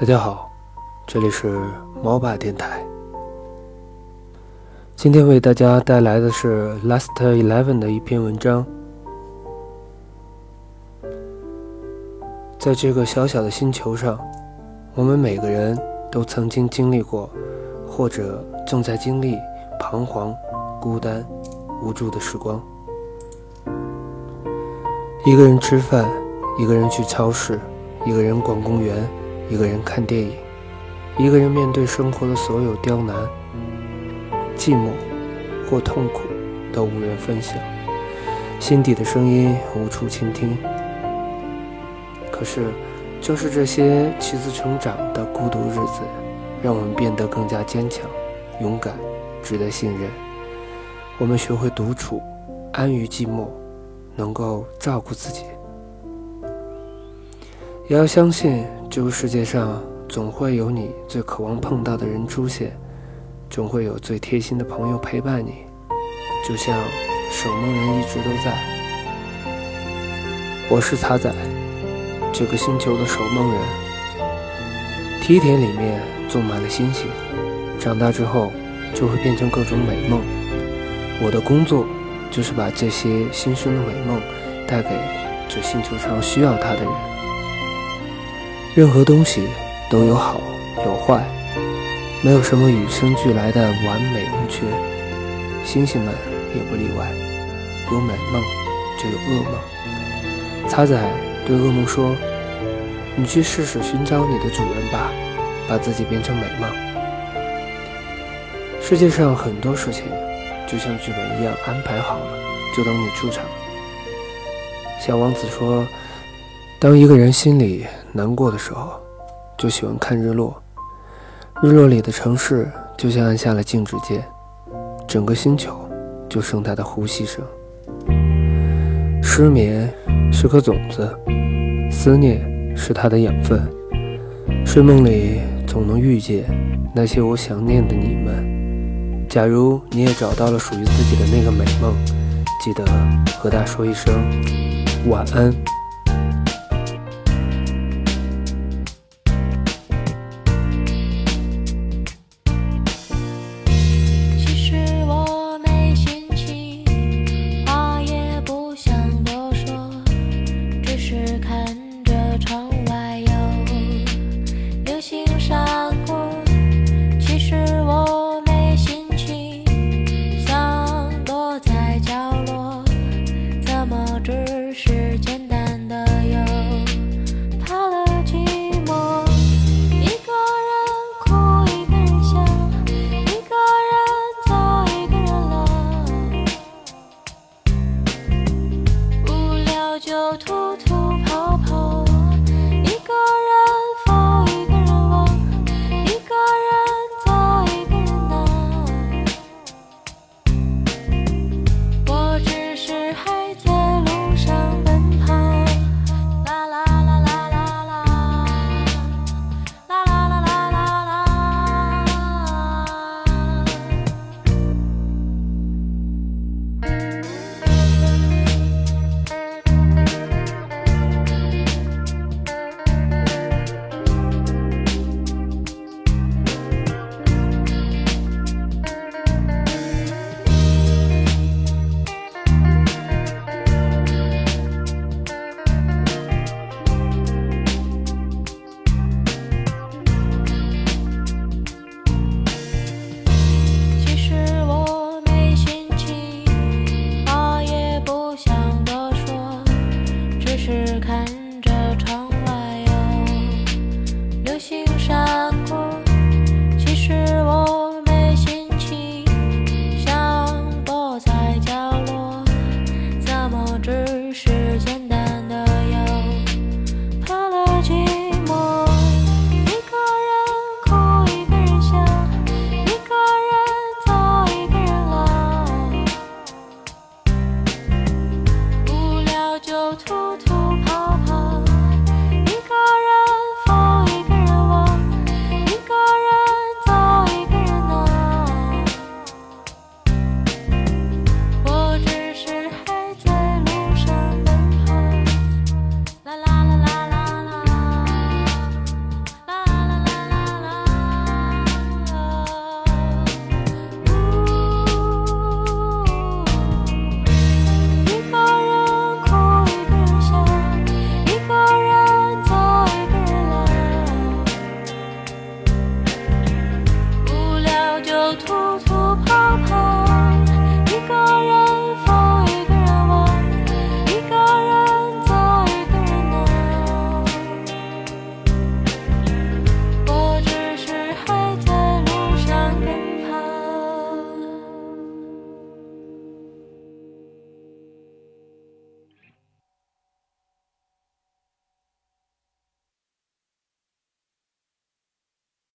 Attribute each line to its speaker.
Speaker 1: 大家好，这里是猫爸电台。今天为大家带来的是 Last Eleven 的一篇文章。在这个小小的星球上，我们每个人都曾经经历过，或者正在经历彷徨、孤单、无助的时光。一个人吃饭，一个人去超市，一个人逛公园。一个人看电影，一个人面对生活的所有刁难、寂寞或痛苦，都无人分享，心底的声音无处倾听。可是，正是这些棋子成长的孤独日子，让我们变得更加坚强、勇敢、值得信任。我们学会独处，安于寂寞，能够照顾自己。也要相信，这个世界上总会有你最渴望碰到的人出现，总会有最贴心的朋友陪伴你，就像守梦人一直都在。我是茶仔，这个星球的守梦人。梯田里面种满了星星，长大之后就会变成各种美梦。我的工作就是把这些新生的美梦带给这星球上需要它的人。任何东西都有好有坏，没有什么与生俱来的完美无缺。星星们也不例外，有美梦就有噩梦。擦仔对噩梦说：“你去试试寻找你的主人吧，把自己变成美梦。”世界上很多事情就像剧本一样安排好了，就等你出场。小王子说：“当一个人心里……”难过的时候，就喜欢看日落。日落里的城市就像按下了静止键，整个星球就剩他的呼吸声。失眠是颗种子，思念是它的养分。睡梦里总能遇见那些我想念的你们。假如你也找到了属于自己的那个美梦，记得和他说一声晚安。